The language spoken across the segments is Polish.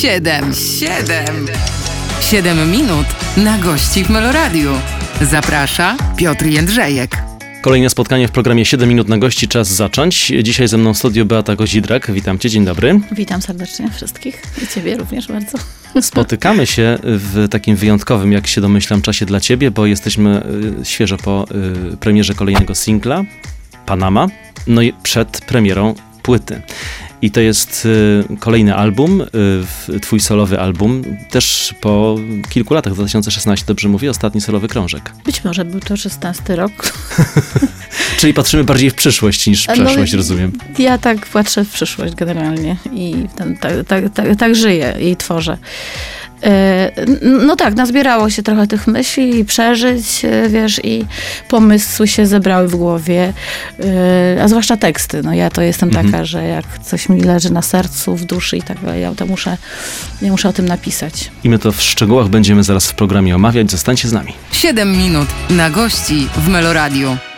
Siedem, siedem, siedem minut na gości w Meloradiu. Zaprasza Piotr Jędrzejek. Kolejne spotkanie w programie 7 minut na gości, czas zacząć. Dzisiaj ze mną w studiu Beata Kozidrak. Witam cię, dzień dobry. Witam serdecznie wszystkich i ciebie również bardzo. Spotykamy się w takim wyjątkowym, jak się domyślam, czasie dla ciebie, bo jesteśmy y, świeżo po y, premierze kolejnego singla, Panama, no i przed premierą płyty. I to jest y, kolejny album, y, twój solowy album, też po kilku latach, 2016 dobrze mówię, ostatni solowy krążek. Być może był to 16 rok. Czyli patrzymy bardziej w przyszłość niż w no, przeszłość, no, rozumiem. Ja tak patrzę w przyszłość generalnie i ten, tak, tak, tak, tak żyję i tworzę. E, no tak, nazbierało się trochę tych myśli i przeżyć, e, wiesz, i pomysły się zebrały w głowie, e, a zwłaszcza teksty. No ja to jestem mhm. taka, że jak coś mi leży na sercu, w duszy i tak dalej, ja to muszę, ja muszę o tym napisać. I my to w szczegółach będziemy zaraz w programie omawiać. Zostańcie z nami. 7 minut na gości w Meloradiu.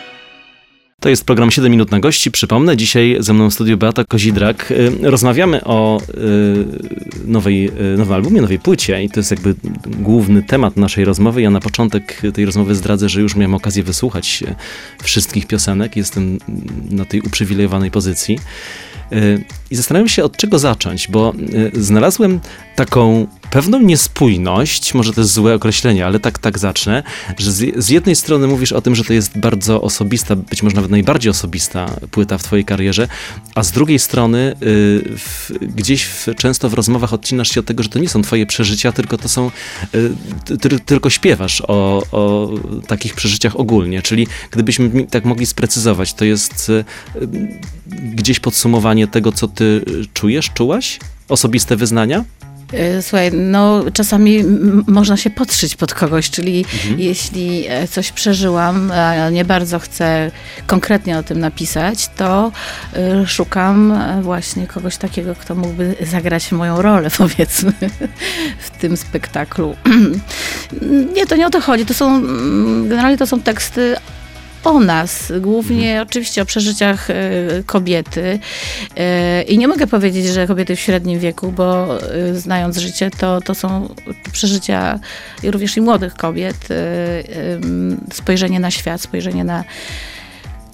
To jest program 7 minut na gości. Przypomnę, dzisiaj ze mną w studiu Beata Kozidrak. Y, rozmawiamy o y, nowej, y, nowym albumie, nowej płycie i to jest jakby główny temat naszej rozmowy. Ja na początek tej rozmowy zdradzę, że już miałem okazję wysłuchać wszystkich piosenek. Jestem na tej uprzywilejowanej pozycji. I zastanawiam się, od czego zacząć, bo znalazłem taką pewną niespójność, może to jest złe określenie, ale tak, tak zacznę, że z, z, jednej strony mówisz o tym, że to jest bardzo osobista, być może nawet najbardziej osobista płyta w twojej karierze, a z drugiej strony y, w, gdzieś w, często w rozmowach odcinasz się od tego, że to nie są twoje przeżycia, tylko to są, y, ty, tylko śpiewasz o, o takich przeżyciach ogólnie, czyli gdybyśmy tak mogli sprecyzować, to jest y, gdzieś podsumowanie tego, co ty czujesz, czułaś? Osobiste wyznania? E, słuchaj, no czasami można się podszyć pod kogoś, czyli mhm. jeśli e, coś przeżyłam, a nie bardzo chcę konkretnie o tym napisać, to e, szukam właśnie kogoś takiego, kto mógłby zagrać moją rolę, powiedzmy, w tym spektaklu. Nie, to nie o to chodzi. To są, generalnie to są teksty o nas, głównie mhm. oczywiście o przeżyciach e, kobiety. E, I nie mogę powiedzieć, że kobiety w średnim wieku, bo e, znając życie, to, to są przeżycia również i młodych kobiet, spojrzenie na świat, spojrzenie na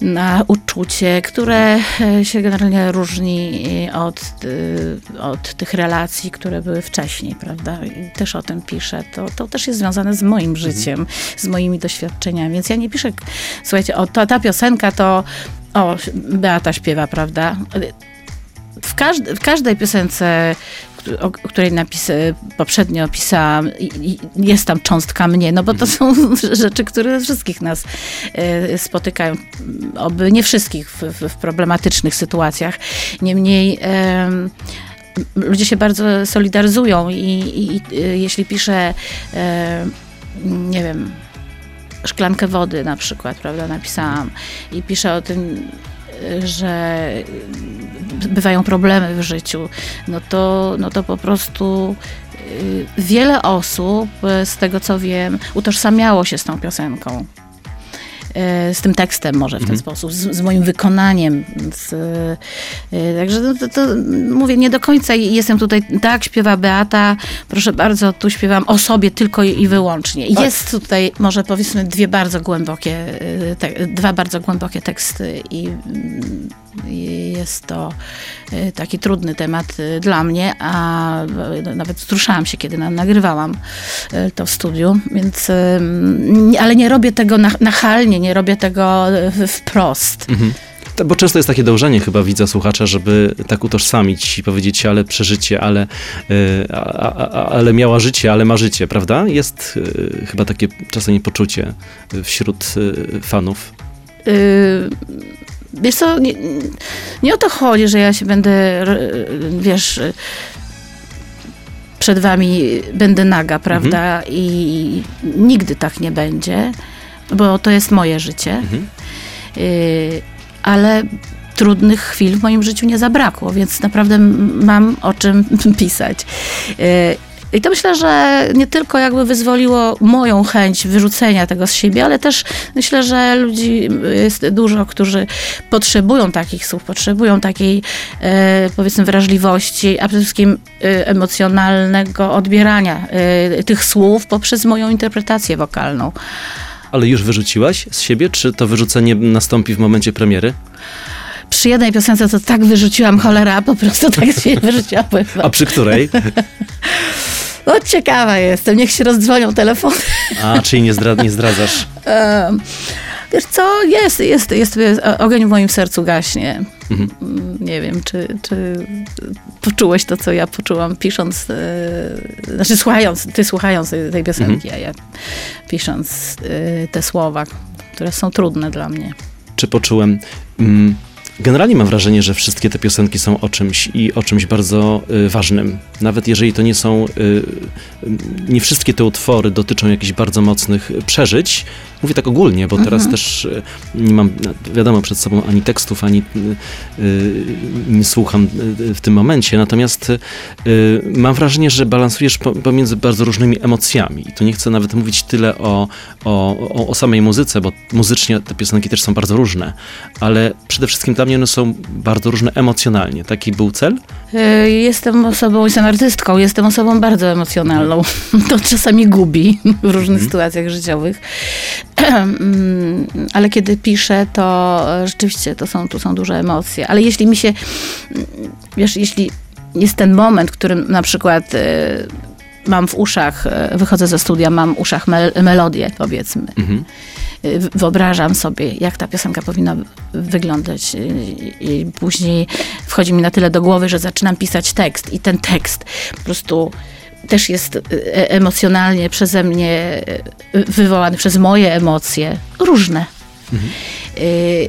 na uczucie, które e, się generalnie różni e, od, e, od tych relacji, które były wcześniej, prawda? I też o tym piszę. To, to też jest związane z moim mhm. życiem, z moimi doświadczeniami. Więc ja nie piszę, słuchajcie, o, ta, ta piosenka to, o, Beata śpiewa, prawda? W, każd w każdej piosence o której napis, poprzednio opisałam, jest tam cząstka mnie, no bo to są rzeczy, które wszystkich nas e, spotykają, oby nie wszystkich w, w problematycznych sytuacjach. Niemniej ludzie się bardzo solidaryzują i, i, i jeśli piszę, nie wiem, szklankę wody na przykład, prawda, napisałam i piszę o tym, że bywają problemy w życiu, no to, no to po prostu y, wiele osób, z tego co wiem, utożsamiało się z tą piosenką. E, z tym tekstem może w ten mhm. sposób, z, z, moim wykonaniem. Z, e, także to, to, to, mówię, nie do końca jestem tutaj, tak, śpiewa Beata, proszę bardzo, tu śpiewam o sobie tylko i wyłącznie. Tak. Jest tutaj może powiedzmy dwie bardzo głębokie, e, te, dwa bardzo głębokie teksty i jest to taki trudny temat dla mnie, a nawet wzruszałam się, kiedy nagrywałam to w studiu, więc, ale nie robię tego nachalnie, nie robię tego wprost. Mhm. Bo często jest takie dążenie chyba widza, słuchacza, żeby tak utożsamić i powiedzieć, ale przeżycie, ale, yy, a, a, ale miała życie, ale ma życie, prawda? Jest yy, chyba takie czasem poczucie wśród yy, fanów. Yy, wiesz co, nie, nie o to chodzi, że ja się będę, wiesz, przed wami będę naga, prawda? Mhm. I nigdy tak nie będzie bo to jest moje życie. Mhm. Y, ale trudnych chwil w moim życiu nie zabrakło, więc naprawdę mam o czym pisać. Y, I to myślę, że nie tylko jakby wyzwoliło moją chęć wyrzucenia tego z siebie, ale też myślę, że ludzi jest dużo, którzy potrzebują takich słów, potrzebują takiej e, powiedzmy wrażliwości, a przede wszystkim e, emocjonalnego odbierania e, tych słów poprzez moją interpretację wokalną. Ale już wyrzuciłaś z siebie, czy to wyrzucenie nastąpi w momencie premiery? Przy jednej piosence to tak wyrzuciłam cholera, po prostu tak się wyrzuciłam. A przy której? No ciekawa jestem, niech się rozdzwonią telefony. A, czyli nie, zdra- nie zdradzasz. Wiesz co, jest, jest, jest, jest, ogień w moim sercu gaśnie. Mhm. Mm, Nie wiem, czy, czy poczułeś to, co ja poczułam pisząc, e, znaczy słuchając, ty słuchając tej piosenki, Mhm. a ja pisząc e, te słowa, które są trudne dla mnie. Czy poczułem... Mm, generalnie mam wrażenie, że wszystkie te piosenki są o czymś i o czymś bardzo y, ważnym. Nawet jeżeli to nie są... Y, y, nie wszystkie te utwory dotyczą jakichś bardzo mocnych przeżyć. Mówię tak ogólnie, bo teraz też y, nie mam, no, wiadomo, przed sobą ani tekstów, ani y, y, nie słucham w tym momencie. Natomiast y, mam wrażenie, że balansujesz po, pomiędzy bardzo różnymi emocjami. I tu nie chcę nawet mówić tyle o, o, o, samej muzyce, bo muzycznie te piosenki też są bardzo różne, ale przede wszystkim dla mnie one są bardzo różne emocjonalnie. Taki był cel? E, Jestem osobą, jestem artystką, jestem osobą bardzo emocjonalną. To czasami gubi w różnych sytuacjach życiowych. Ale kiedy piszę, to rzeczywiście to są, tu są duże emocje. Ale jeśli mi się, wiesz, jeśli jest ten moment, w którym na przykład e, mam w uszach, e, wychodzę ze studia, mam w uszach mel- melodię, powiedzmy. Mhm. Y, wyobrażam sobie, jak ta piosenka powinna wyglądać. y, I później wchodzi mi na tyle do głowy, że zaczynam pisać tekst. I ten tekst po prostu też jest y, e- emocjonalnie przeze mnie y, wywołany, przez moje emocje, różne. Y,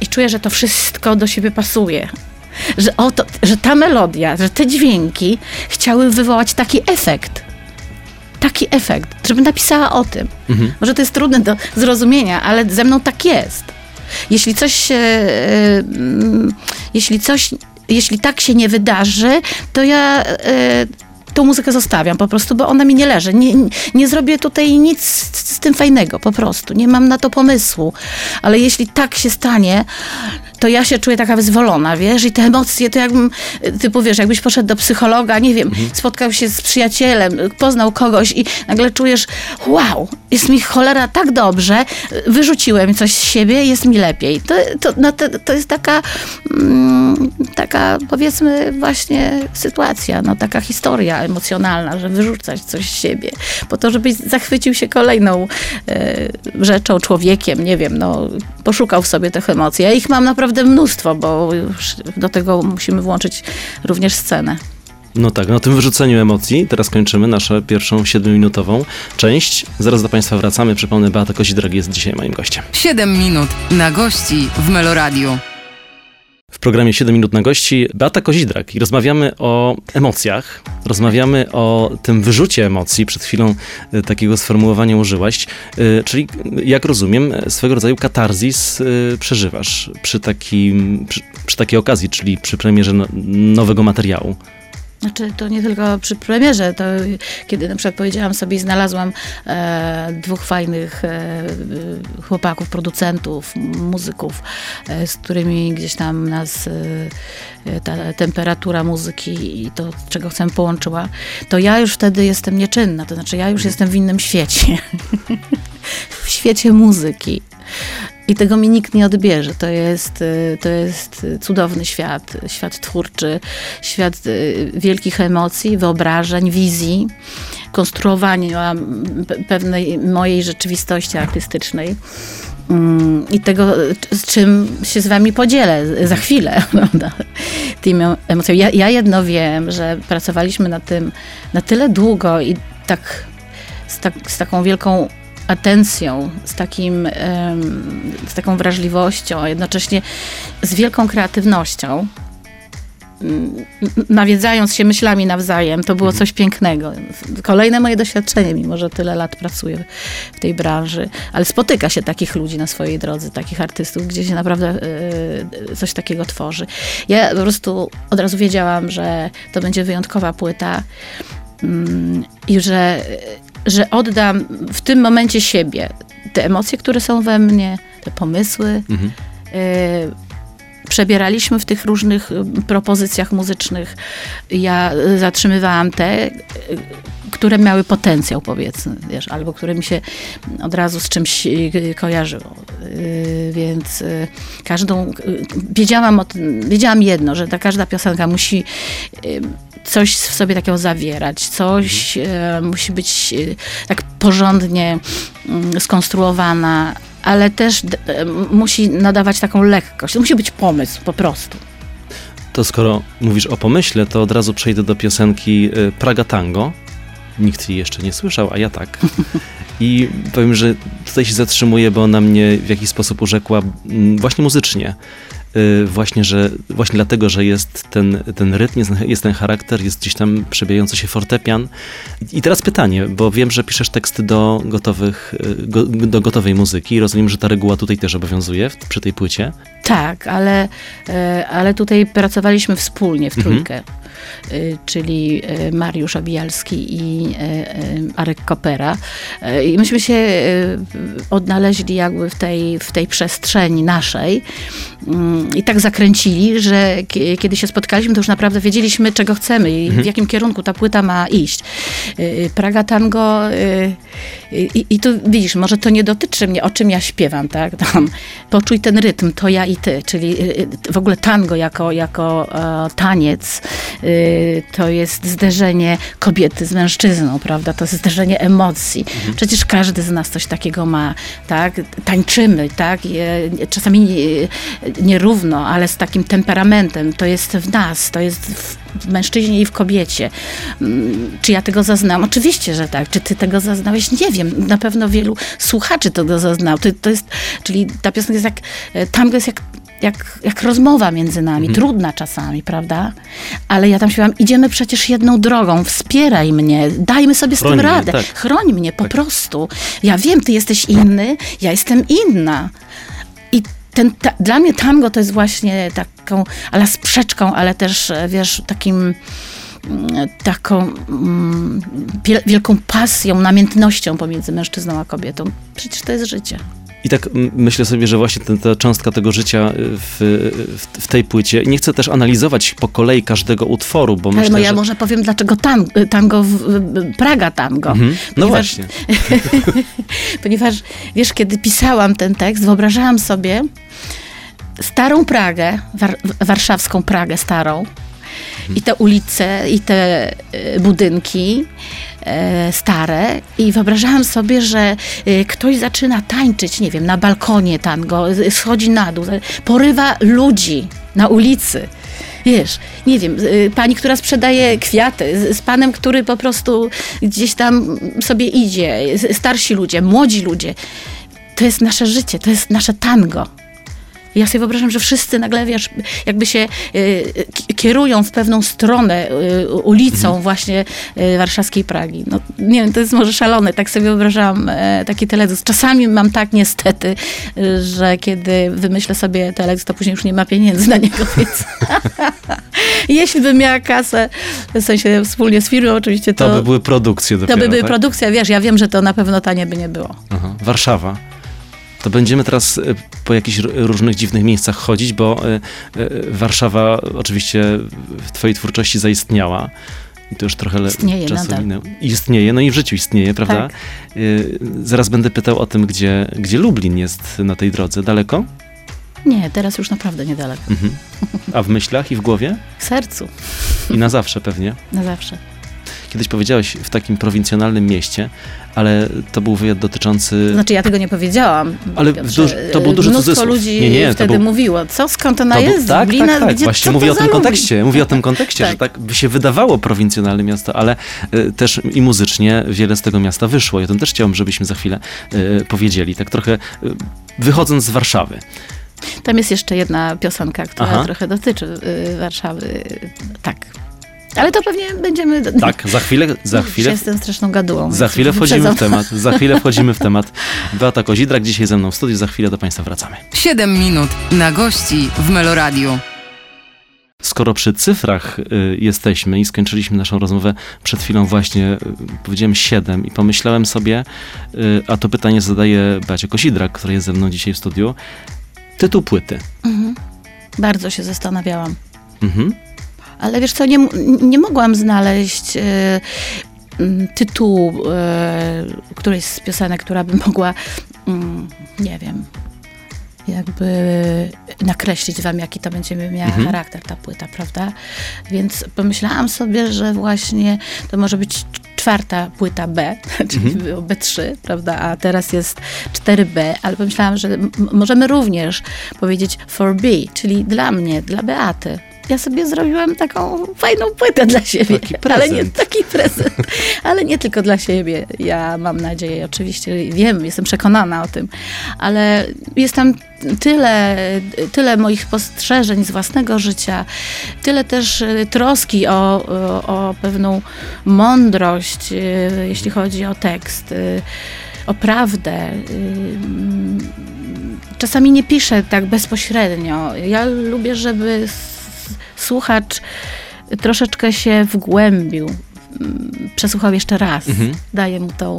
I czuję, że to wszystko do siebie pasuje. Że, oto, że ta melodia, że te dźwięki chciały wywołać taki efekt. Taki efekt, żebym napisała o tym. Mhm. Może to jest trudne do zrozumienia, ale ze mną tak jest. Jeśli coś się, e, mm, jeśli coś, jeśli tak się nie wydarzy, to ja e, tą muzykę zostawiam po prostu, bo ona mi nie leży. Nie, nie zrobię tutaj nic z, z tym fajnego, po prostu. Nie mam na to pomysłu. Ale jeśli tak się stanie, to ja się czuję taka wyzwolona, wiesz, i te emocje, to jakbym, ty powiesz, jakbyś poszedł do psychologa, nie wiem, spotkał się z przyjacielem, poznał kogoś i nagle czujesz, wow, jest mi cholera tak dobrze, wyrzuciłem coś z siebie, jest mi lepiej. To, to, no to, to jest taka, mm, taka powiedzmy właśnie sytuacja, no taka historia emocjonalna, że wyrzucać coś z siebie, po to, żebyś zachwycił się kolejną e, rzeczą, człowiekiem, nie wiem, no poszukał w sobie tych emocji. Ja ich mam naprawdę mnóstwo, bo już do tego musimy włączyć również scenę. No tak, na tym wyrzuceniu emocji teraz kończymy naszą pierwszą siedmiominutową część. Zaraz do Państwa wracamy. Przypomnę, Beata Kozidrog jest dzisiaj moim gościem. 7 minut na gości w Meloradiu. W programie 7 minut na gości Beata Kozidrak i rozmawiamy o emocjach, rozmawiamy o tym wyrzucie emocji, przed chwilą e, takiego sformułowania użyłaś, e, czyli jak rozumiem e, swego rodzaju katarzis e, przeżywasz przy, takim, przy, przy takiej okazji, czyli przy premierze no, nowego materiału. Znaczy, to nie tylko przy premierze, to kiedy na przykład powiedziałam sobie i znalazłam e, dwóch fajnych e, chłopaków, producentów, muzyków, e, z którymi gdzieś tam nas e, ta temperatura muzyki i to, czego chcę, połączyła, to ja już wtedy jestem nieczynna, to znaczy ja już jestem w innym świecie. w świecie muzyki. I tego mi nikt nie odbierze. To jest, y, to jest cudowny świat, świat twórczy, świat y, wielkich emocji, wyobrażeń, wizji, konstruowania pe- pewnej mojej rzeczywistości artystycznej. Mm, I tego, z czym się z wami podzielę za chwilę, prawda? Tymi emocjami. Ja, ja jedno wiem, że pracowaliśmy na tym na tyle długo i tak z, tak, z taką wielką atencją, z, takim, z taką wrażliwością, a jednocześnie z wielką kreatywnością, nawiedzając się myślami nawzajem, to było coś pięknego. Kolejne moje doświadczenie, mimo że tyle lat pracuję w tej branży, ale spotyka się takich ludzi na swojej drodze, takich artystów, gdzie się naprawdę y, coś takiego tworzy. Ja po prostu od razu wiedziałam, że to będzie wyjątkowa płyta mm, i że, że oddam w tym momencie siebie. Te emocje, które są we mnie, te pomysły. Mhm. Y, Przebieraliśmy w tych różnych y, propozycjach muzycznych. Ja y, zatrzymywałam te, y, które miały potencjał, powiedzmy, wiesz, albo które mi się od razu z czymś y, kojarzyło. Y, Więc y, każdą, y, wiedziałam, o tym, wiedziałam jedno, że ta każda piosenka musi y, coś w sobie takiego zawierać, coś y, musi być y, tak porządnie mm, skonstruowana, ale też musi nadawać taką lekkość. To musi być pomysł po prostu. To skoro mówisz o pomyśle, to od razu przejdę do piosenki y, Praga Tango. Nikt jej jeszcze nie słyszał, a ja tak. I powiem, że tutaj się zatrzymuję, bo ona mnie w jakiś sposób urzekła mm, właśnie muzycznie. Y, Właśnie, że, właśnie dlatego, że jest ten, ten rytm, jest, jest ten charakter, jest gdzieś tam przebijający się fortepian. I teraz pytanie, bo wiem, że piszesz teksty do, gotowych, y, go, do gotowej muzyki rozumiem, że ta reguła tutaj też obowiązuje przy tej płycie. Tak, ale, e, ale tutaj pracowaliśmy wspólnie w Mhm. trójkę. E, Czyli Mariusz Abijalski i Arek Kopera. I myśmy się odnaleźli jakby w tej, w tej przestrzeni naszej Mm, i tak zakręcili, że kie- kiedy się spotkaliśmy, to już naprawdę wiedzieliśmy, czego chcemy i w jakim kierunku ta płyta ma iść. E, Praga Tango e, i, i tu widzisz, może to nie dotyczy mnie, o czym ja śpiewam, tak? Tam, poczuj ten rytm, to ja i ty, czyli y, y, w ogóle tango jako, jako e, taniec, y, to jest zderzenie kobiety z mężczyzną, prawda? To jest zderzenie emocji. Przecież każdy z nas coś takiego ma, tak? Tańczymy, tak? E, Czasami nie- nierówno, ale z takim temperamentem. To jest w nas, to jest w, mężczyźnie i w kobiecie. Mm, Czy ja tego zaznałam? Oczywiście, że tak. Czy ty tego zaznałeś? Nie wiem. Na pewno wielu słuchaczy tego zaznało. To, to jest, czyli ta piosenka jest jak, e, tango jest jak jak, jak rozmowa między nami, trudna czasami, prawda? Ale ja tam śpiewam, idziemy przecież jedną drogą, wspieraj mnie, dajmy sobie z Chroń tym mnie, radę, tak. chroń mnie po Tak. prostu. Ja wiem, ty jesteś inny, ja jestem inna. Ten, ta, dla mnie tango to jest właśnie taką, ale sprzeczką, ale też, e, wiesz, takim mm, taką mm, wiel- wielką pasją, namiętnością pomiędzy mężczyzną a kobietą. Przecież to jest życie. I tak myślę sobie, że właśnie ten, ta cząstka tego życia y, w, w, w tej płycie. Nie chcę też analizować po kolei każdego utworu, bo Ale myślę, no ja że... może powiem, dlaczego tan- tango, w, w, Praga tango. Mhm. No Ponieważ- właśnie. Ponieważ, wiesz, kiedy pisałam ten tekst, wyobrażałam sobie starą Pragę, war- warszawską Pragę starą, i te ulice, i te budynki stare. I wyobrażałam sobie, że e, ktoś zaczyna tańczyć, nie wiem, na balkonie tango, z- schodzi na dół, porywa ludzi na ulicy. Wiesz, nie wiem, pani, która sprzedaje kwiaty, z, panem, który po prostu gdzieś tam sobie idzie, starsi ludzie, młodzi ludzie. To jest nasze życie, to jest nasze tango. Ja sobie wyobrażam, że wszyscy nagle, wiesz, jakby się y, kierują w pewną stronę y, ulicą właśnie y, warszawskiej Pragi. No, nie wiem, to jest może szalone, tak sobie wyobrażam e, taki teledysk. Czasami mam tak niestety, że kiedy wymyślę sobie teledysk, to później już nie ma pieniędzy na niego, więc jeśli bym miała kasę, w sensie wspólnie z firmą oczywiście, To, to, by były produkcje to dopiero, by były tak? produkcja, wiesz, ja wiem, że to na pewno tanie by nie było. Aha. Warszawa. To będziemy teraz y, po jakichś różnych dziwnych miejscach chodzić, bo y, y, Warszawa oczywiście w twojej twórczości zaistniała. I to już trochę Istnieje czasu nadal. minęło. Istnieje, no i w życiu istnieje, prawda? Tak. Zaraz będę pytał o tym, gdzie, gdzie Lublin jest na tej drodze. Daleko? Nie, teraz już naprawdę niedaleko. Mhm. A w myślach i w głowie? W sercu, I na zawsze pewnie. na zawsze. Kiedyś powiedziałeś w takim prowincjonalnym mieście, ale to był wywiad dotyczący... Znaczy ja tego nie powiedziałam. Ale Piotrze. to był duży Mnóstwo cudzysłów. ludzi Nie, nie, wtedy był- mówiło, co skąd ona To był- jest, tak, Lublina, tak, tak. gdzie, Właśnie mówię o tym kontekście. Mówię o tym kontekście, Tak. że tak by się wydawało prowincjonalne miasto, ale y, też i muzycznie wiele z tego miasta wyszło. I o tym też chciałbym, żebyśmy za chwilę y, powiedzieli. Tak trochę y, wychodząc z Warszawy. Tam jest jeszcze jedna piosenka, która Aha. trochę dotyczy y, Warszawy. Tak. Ale to pewnie będziemy... Tak, za chwilę, za chwilę, Jestem straszną gadułą. za chwilę wchodzimy w temat. Za chwilę wchodzimy w temat. Beata Kozidrak dzisiaj ze mną w studiu. Za chwilę do Państwa wracamy. 7 minut na gości w Meloradiu. skoro przy cyfrach y, jesteśmy i skończyliśmy naszą rozmowę przed chwilą właśnie, y, powiedziałem 7 i pomyślałem sobie, y, a to pytanie zadaje Beacie Kosidrak, która jest ze mną dzisiaj w studiu, tytuł płyty. Mhm. Bardzo się zastanawiałam. Mhm. Ale wiesz co, nie, nie mogłam znaleźć e, tytułu e, którejś z piosenek, która by mogła, mm, nie wiem, jakby nakreślić wam, jaki to będzie miała Mhm. charakter ta płyta, prawda? Więc pomyślałam sobie, że właśnie to może być czwarta płyta B, czyli Mhm. było B3, prawda? A teraz jest 4B, ale pomyślałam, że możemy również powiedzieć for B, czyli dla mnie, dla Beaty. Ja sobie zrobiłam taką fajną płytę dla siebie. Taki Ale nie prezent. taki prezent. Ale nie tylko dla siebie. Ja mam nadzieję, oczywiście wiem, jestem przekonana o tym, ale jest tam tyle, tyle moich spostrzeżeń z własnego życia, tyle też e, troski o, o, o pewną mądrość, e, jeśli chodzi o tekst, o prawdę. mm, Czasami nie piszę tak bezpośrednio. Ja lubię, żeby słuchacz troszeczkę się wgłębił, mm, przesłuchał jeszcze raz. Mhm. Daję mu tą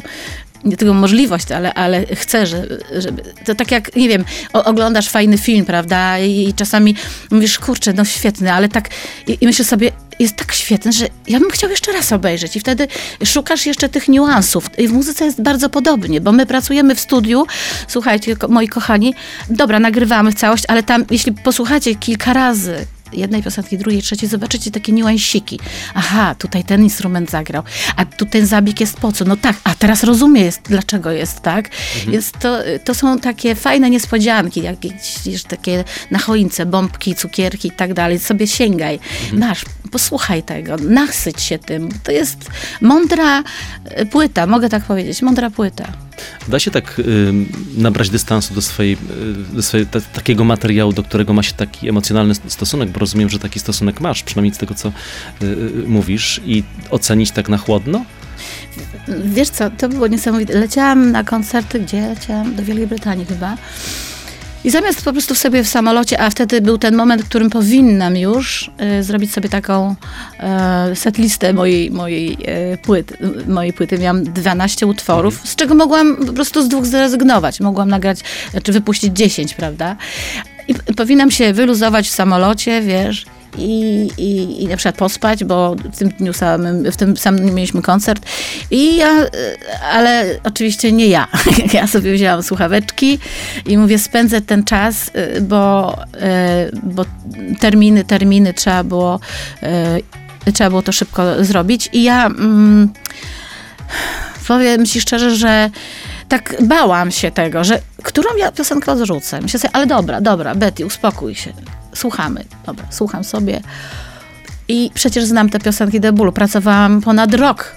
nie tylko możliwość, ale, ale chcę, że, żeby. To tak jak, nie wiem, oglądasz fajny film, prawda? I, czasami mówisz, kurczę, no świetny, ale tak. I, I myślę sobie, jest tak świetny, że ja bym chciał jeszcze raz obejrzeć. I wtedy szukasz jeszcze tych niuansów. I w muzyce jest bardzo podobnie, bo my pracujemy w studiu. Słuchajcie, moi kochani, dobra, nagrywamy całość, ale tam, jeśli posłuchacie kilka razy jednej piosenki, drugiej, trzeciej, zobaczycie takie niuansiki. Aha, tutaj ten instrument zagrał, a tu ten zabieg jest po co? No tak, a teraz rozumiem, jest, dlaczego jest tak. Więc to, to są takie fajne niespodzianki, jakieś takie na choince, bombki, cukierki i tak dalej. Sobie sięgaj, masz, posłuchaj tego, nasyć się tym. To jest mądra e, płyta, mogę tak powiedzieć, mądra płyta. Da się tak ym, nabrać dystansu do, swojej, y, do swojej, ta, takiego materiału, do którego ma się taki emocjonalny stosunek, bo rozumiem, że taki stosunek masz, przynajmniej z tego, co y, y, mówisz, i ocenić tak na chłodno? Wiesz co, to było niesamowite. Leciałam na koncerty, gdzie leciałam? Do Wielkiej Brytanii chyba. I zamiast po prostu sobie w samolocie, a wtedy był ten moment, w którym powinnam już y, zrobić sobie taką y, setlistę mojej, mojej, y, płyty, mojej płyty. Miałam 12 utworów, z czego mogłam po prostu z dwóch zrezygnować. Mogłam nagrać, czy wypuścić 10, prawda? I powinnam się wyluzować w samolocie, wiesz, i, i, i na przykład pospać, bo w tym dniu samym, w tym samym mieliśmy koncert. I ja, y, ale oczywiście nie ja. Ja sobie wzięłam słuchaweczki i mówię, spędzę ten czas, y, bo, y, bo terminy, terminy trzeba było, trzeba było to szybko zrobić. I ja mm, powiem ci szczerze, że tak bałam się tego, że którą ja piosenkę odrzucę. Myślę sobie, ale dobra, dobra, Betty, uspokój się. Słuchamy. Dobra, słucham sobie. I przecież znam te piosenki do bólu. Pracowałam ponad rok.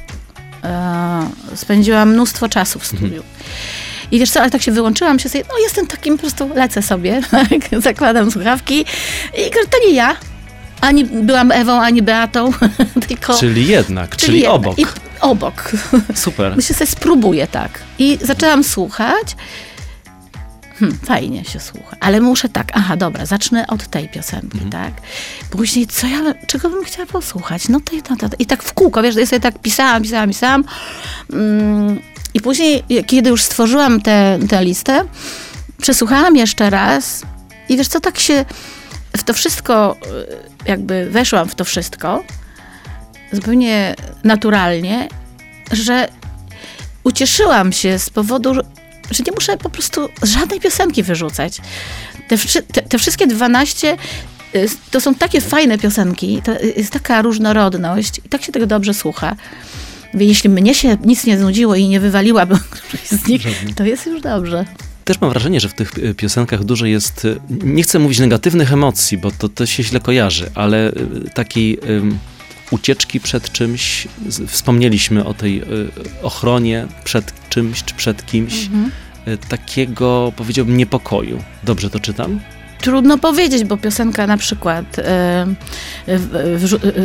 E, spędziłam mnóstwo czasu w studiu. I wiesz co, ale tak się wyłączyłam, się sobie, no jestem takim, po prostu lecę sobie, tak, zakładam słuchawki i to nie ja. Ani byłam Ewą, ani Beatą, tylko... Czyli jednak, czyli, jednak. obok. I obok. Super. Myślę sobie, spróbuję tak. I zaczęłam słuchać. Hmm, fajnie się słucha, ale muszę tak, aha, dobra, zacznę od tej piosenki, tak? Później, co ja, czego bym chciała posłuchać? No tej, no, to, i tak w kółko, wiesz, ja sobie tak pisałam, pisałam, pisałam. Mm, I później, kiedy już stworzyłam tę tę listę, przesłuchałam jeszcze raz i wiesz co, tak się w to wszystko, y, jakby weszłam w to wszystko, zupełnie naturalnie, że ucieszyłam się z powodu, że nie muszę po prostu żadnej piosenki wyrzucać. Te, te, te wszystkie 12 y, to są takie fajne piosenki, to jest taka różnorodność i tak się tego dobrze słucha. Jeśli mnie się nic nie znudziło i nie wywaliłabym którejś z nich, to jest już dobrze. Też mam wrażenie, że w tych y, piosenkach dużo jest, y, nie chcę mówić negatywnych emocji, bo to, to się źle kojarzy, ale takiej ym, ucieczki przed czymś. Wspomnieliśmy o tej y, ochronie przed czymś czy przed kimś. Mhm. Y, Takiego, powiedziałbym, niepokoju. Dobrze to czytam? Trudno powiedzieć, bo piosenka na przykład e,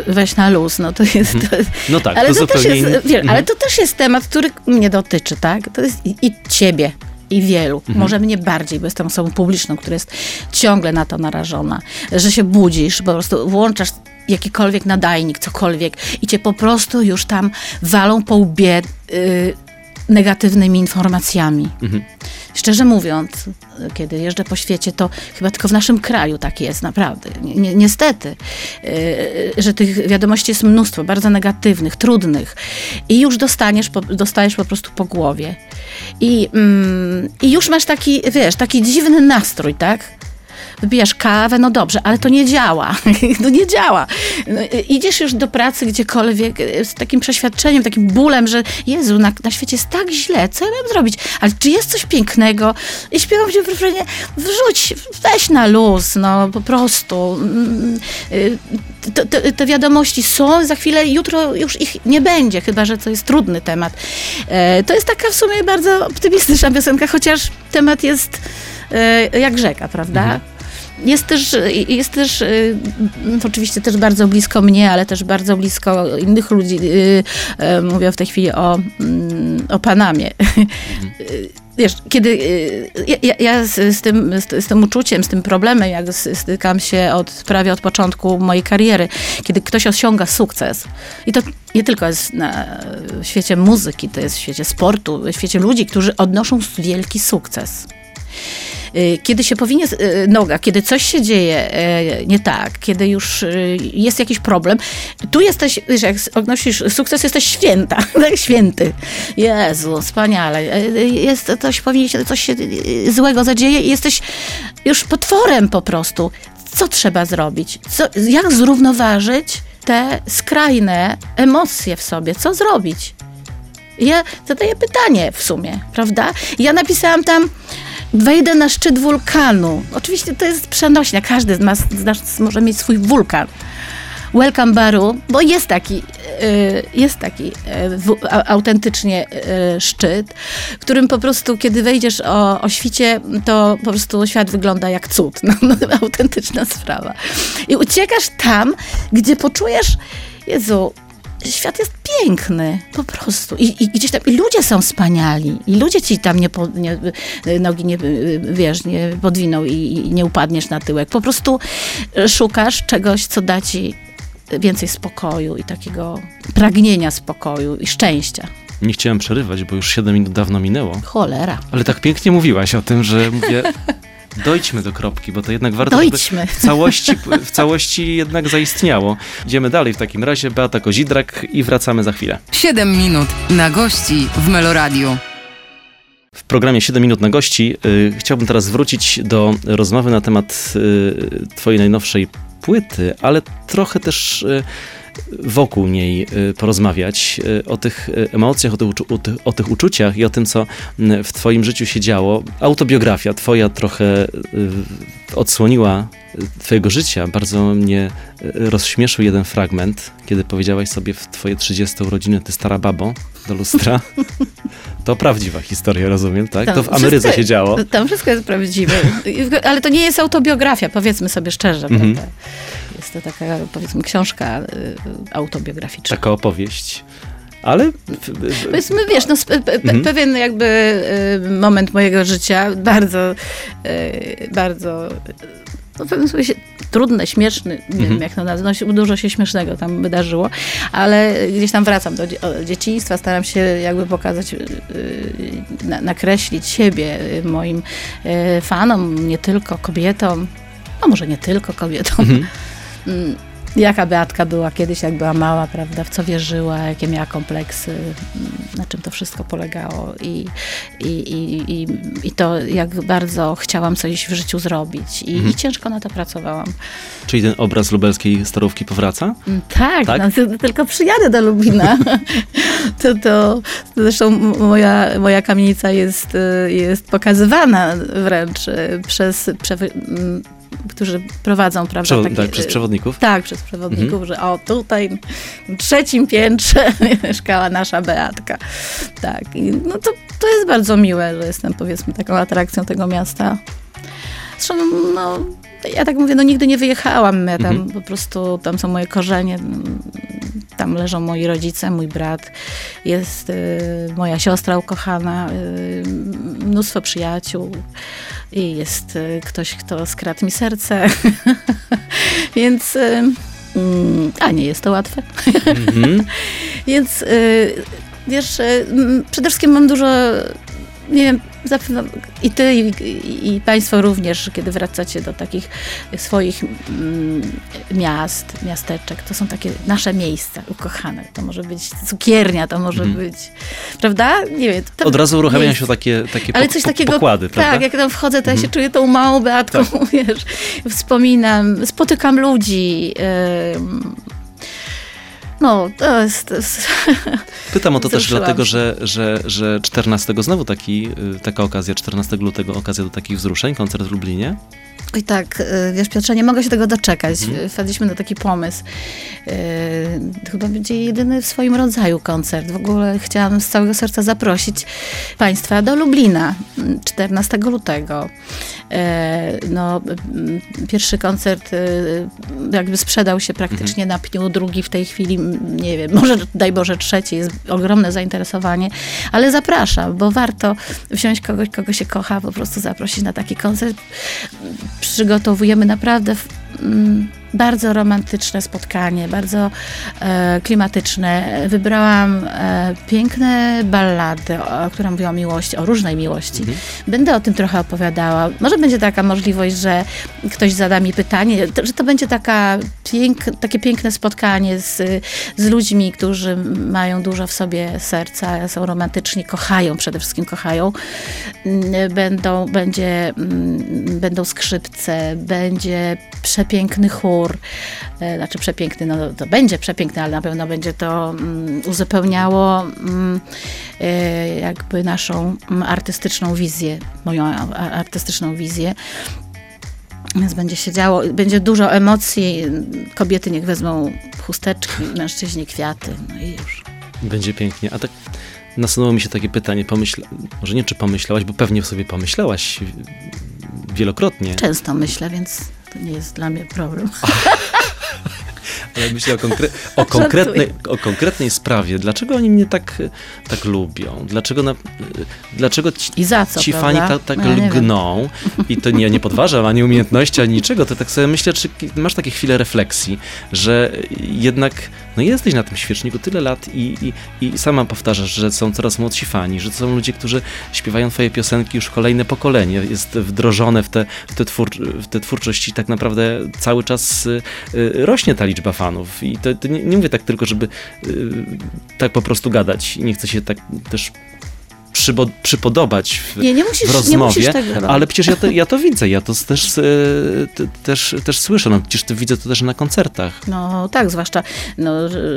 weź na luz, no to jest... To jest No tak, ale to to, też jest, wiesz, Mhm. ale to też jest temat, który mnie dotyczy, tak? To jest i, i ciebie. i wielu, może mnie bardziej, bo jestem osobą publiczną, która jest ciągle na to narażona, że się budzisz, po prostu włączasz jakikolwiek nadajnik, cokolwiek i cię po prostu już tam walą po łbie y, negatywnymi informacjami. Szczerze mówiąc, kiedy jeżdżę po świecie, to chyba tylko w naszym kraju tak jest, naprawdę. Ni- ni- niestety, yy, że tych wiadomości jest mnóstwo, bardzo negatywnych, trudnych i już dostaniesz, po, dostajesz po prostu po głowie. I, mm, I już masz taki, wiesz, taki dziwny nastrój, tak? Wypijasz kawę, no dobrze, ale to nie działa. Nie działa. No, y, Idziesz już do pracy gdziekolwiek y, z takim przeświadczeniem, takim bólem, że Jezu, na, na świecie jest tak źle, co ja mam zrobić? Ale czy jest coś pięknego? I śpiewam się w refrenie, wrzuć, weź na luz, no po prostu. Mm, y, to- Te wiadomości są, za chwilę, jutro już ich nie będzie, chyba, że to jest trudny temat. E, To jest taka w sumie bardzo optymistyczna piosenka, chociaż temat jest e, jak rzeka, prawda? Jest też, jest też y, mm, oczywiście też bardzo blisko mnie, ale też bardzo blisko innych ludzi. Y, y, Mówię w tej chwili o, mm, o Panamie. Y, Wiesz, kiedy ja- ja, z, z, tym, z, z tym uczuciem, z tym problemem, jak stykam się od, prawie od początku mojej kariery, kiedy ktoś osiąga sukces. I to nie tylko jest na, w świecie muzyki, to jest w świecie sportu, w świecie ludzi, którzy odnoszą wielki sukces. Y, Kiedy się powinie z- y, noga, kiedy coś się dzieje y, nie tak, kiedy już jest jakiś problem, tu jesteś, wiesz, jak odnosisz sukces, jesteś święta, tak, święty. Jezu, wspaniale. Jest coś, powinien się, coś się złego zadzieje i jesteś już potworem po prostu. Co trzeba zrobić? Co, jak zrównoważyć te skrajne emocje w sobie? Co zrobić? Ja zadaję pytanie w sumie, prawda? Ja napisałam tam, wejdę na szczyt wulkanu. Oczywiście to jest przenośnia, każdy z nas, z nas może mieć swój wulkan. Welcome Baru, bo jest taki, y, jest taki a, autentycznie y, szczyt, którym po prostu, kiedy wejdziesz o, o świcie, to po prostu świat wygląda jak cud. No, no, autentyczna sprawa. I uciekasz tam, gdzie poczujesz, Jezu, świat jest piękny, po prostu. I, i gdzieś tam, i ludzie są wspaniali. I ludzie ci tam nie, po, nie nogi nie, wiesz, nie podwiną i, i nie upadniesz na tyłek. Po prostu szukasz czegoś, co da ci więcej spokoju i takiego pragnienia spokoju i szczęścia. Nie chciałem przerywać, bo już 7 minut dawno minęło. Cholera. Ale tak pięknie mówiłaś o tym, że mówię, dojdźmy do kropki, bo to jednak warto, żeby Dojdźmy. w całości, w całości jednak zaistniało. Idziemy dalej w takim razie. Beata Kozidrak i wracamy za chwilę. 7 minut na gości w Meloradiu. W programie 7 minut na gości y, chciałbym teraz wrócić do rozmowy na temat y, twojej najnowszej płyty, ale trochę też y, wokół niej y, porozmawiać y, o tych y, emocjach, o tych, uczu- o, tych, o tych uczuciach i o tym, co w twoim życiu się działo. Autobiografia twoja trochę odsłoniła twojego życia. Bardzo mnie rozśmieszył jeden fragment, kiedy powiedziałaś sobie w twoje 30 urodziny, ty stara babo, do lustra. To prawdziwa historia, rozumiem, tak? Tam To w Ameryce się działo. Tam wszystko jest prawdziwe. Ale to nie jest autobiografia, powiedzmy sobie szczerze. Mhm. prawda? To taka, powiedzmy, książka y, autobiograficzna. Taka opowieść. Ale Powiedzmy, wiesz, no, spe- pe, Mhm. pewien jakby y, moment mojego życia, bardzo, y, bardzo, no, w pewnym sensie trudny, śmieszny, nie Mhm. wiem jak to nazwać, no, dużo się śmiesznego tam wydarzyło, ale gdzieś tam wracam do dzie- dzieciństwa, staram się jakby pokazać, na, nakreślić siebie moim fanom, nie tylko kobietom, no może nie tylko kobietom, Mhm. Mm, Jaka Beatka była kiedyś, jak była mała, prawda, w co wierzyła, jakie miała kompleksy, mm, na czym to wszystko polegało i, i, i, i, i to, jak bardzo chciałam coś w życiu zrobić i, Mhm. i ciężko na to pracowałam. czyli ten obraz lubelskiej starówki powraca? Mm, Tak, Tak? No, ty- tylko przyjadę do Lubina. to, to, zresztą moja, moja kamienica jest, y, jest pokazywana wręcz y, przez, m, którzy prowadzą, prawda, Przewo- takie, tak, przez y, przewodników? Tak, przez przewodników, że o tutaj w trzecim piętrze mieszkała nasza Beatka. Tak, i no to, to jest bardzo miłe, że jestem powiedzmy taką atrakcją tego miasta. Zresztą, no, ja tak mówię, no nigdy nie wyjechałam, ja tam Mhm. po prostu, tam są moje korzenie. Tam leżą moi rodzice, mój brat, jest y, moja siostra ukochana, y, mnóstwo przyjaciół i jest y, ktoś, kto skradł mi serce. Więc, y, mm, a nie jest to łatwe. Mhm. Więc y, wiesz, y, przede wszystkim mam dużo, nie wiem, zapewne i ty, i, i, państwo również, kiedy wracacie do takich swoich mm, miast, miasteczek, to są takie nasze miejsca ukochane. To może być cukiernia, to może Mhm. być, prawda? Nie wiem. Od razu uruchamiają miejsce. się takie, takie Ale po- coś takiego, pokłady, prawda? tak, jak tam wchodzę, to ja się Mhm. czuję tą małą Beatką, wiesz, wspominam, spotykam ludzi, ym, no, to jest, to jest Pytam o to też dlatego, że, że, że 14 znowu taki, y, taka okazja, 14 lutego okazja do takich wzruszeń, koncert w Lublinie. I tak, y, wiesz Piotrze, nie mogę się tego doczekać. Mhm. Wpadliśmy na taki pomysł. Y, Chyba będzie jedyny w swoim rodzaju koncert. W ogóle chciałam z całego serca zaprosić Państwa do Lublina mm, 14 lutego. E, No, mm, pierwszy koncert y, jakby sprzedał się praktycznie na pniu, drugi w tej chwili, mm, nie wiem, może daj Boże trzeci, jest ogromne zainteresowanie, ale zapraszam, bo warto wziąć kogoś, kogo się kocha, po prostu zaprosić na taki koncert przygotowujemy naprawdę mm, bardzo romantyczne spotkanie, bardzo e, klimatyczne. Wybrałam e, piękne ballady, o, które mówią o miłości, o różnej miłości. Będę o tym trochę opowiadała. Może będzie taka możliwość, że ktoś zada mi pytanie, to, że to będzie taka pięk, takie piękne spotkanie z, z ludźmi, którzy mają dużo w sobie serca, są romantyczni, kochają, przede wszystkim kochają. Mm, Będą, będzie, mm, będą skrzypce, będzie przepiękny chór, E, znaczy przepiękny, no to będzie przepiękny, ale na pewno będzie to mm, uzupełniało mm, e, jakby naszą mm, artystyczną wizję, moją artystyczną wizję. Więc będzie się działo, będzie dużo emocji. Kobiety niech wezmą chusteczki, mężczyźni kwiaty, no i już. Będzie pięknie. A tak nasunęło mi się takie pytanie, pomyśla... może nie czy pomyślałaś, bo pewnie sobie pomyślałaś wielokrotnie, Często myślę, więc to nie jest dla mnie problem. ale myślę o, konkre... o, konkretnej, o konkretnej sprawie. Dlaczego oni mnie tak, tak lubią? Dlaczego, na... dlaczego ci, I za co, ci fani ta, tak No, lgną i to nie, nie podważam ani umiejętności, ani niczego, to tak sobie myślę, czy masz takie chwile refleksji, że jednak no jesteś na tym świeczniku tyle lat i, i, i sama powtarzasz, że są coraz młodsi fani, że to są ludzie, którzy śpiewają twoje piosenki już kolejne pokolenie, jest wdrożone w te, w te, twór, w te twórczość tak naprawdę cały czas y, y, rośnie ta liczba fanów. I to, to nie, nie mówię tak tylko, żeby y, tak po prostu gadać nie chcę się tak też przybo- przypodobać w, Nie, nie musisz, w rozmowie, ale przecież ja to, ja to widzę, ja to też, e, te- też, też słyszę, no przecież to widzę to też na koncertach. No tak, zwłaszcza, no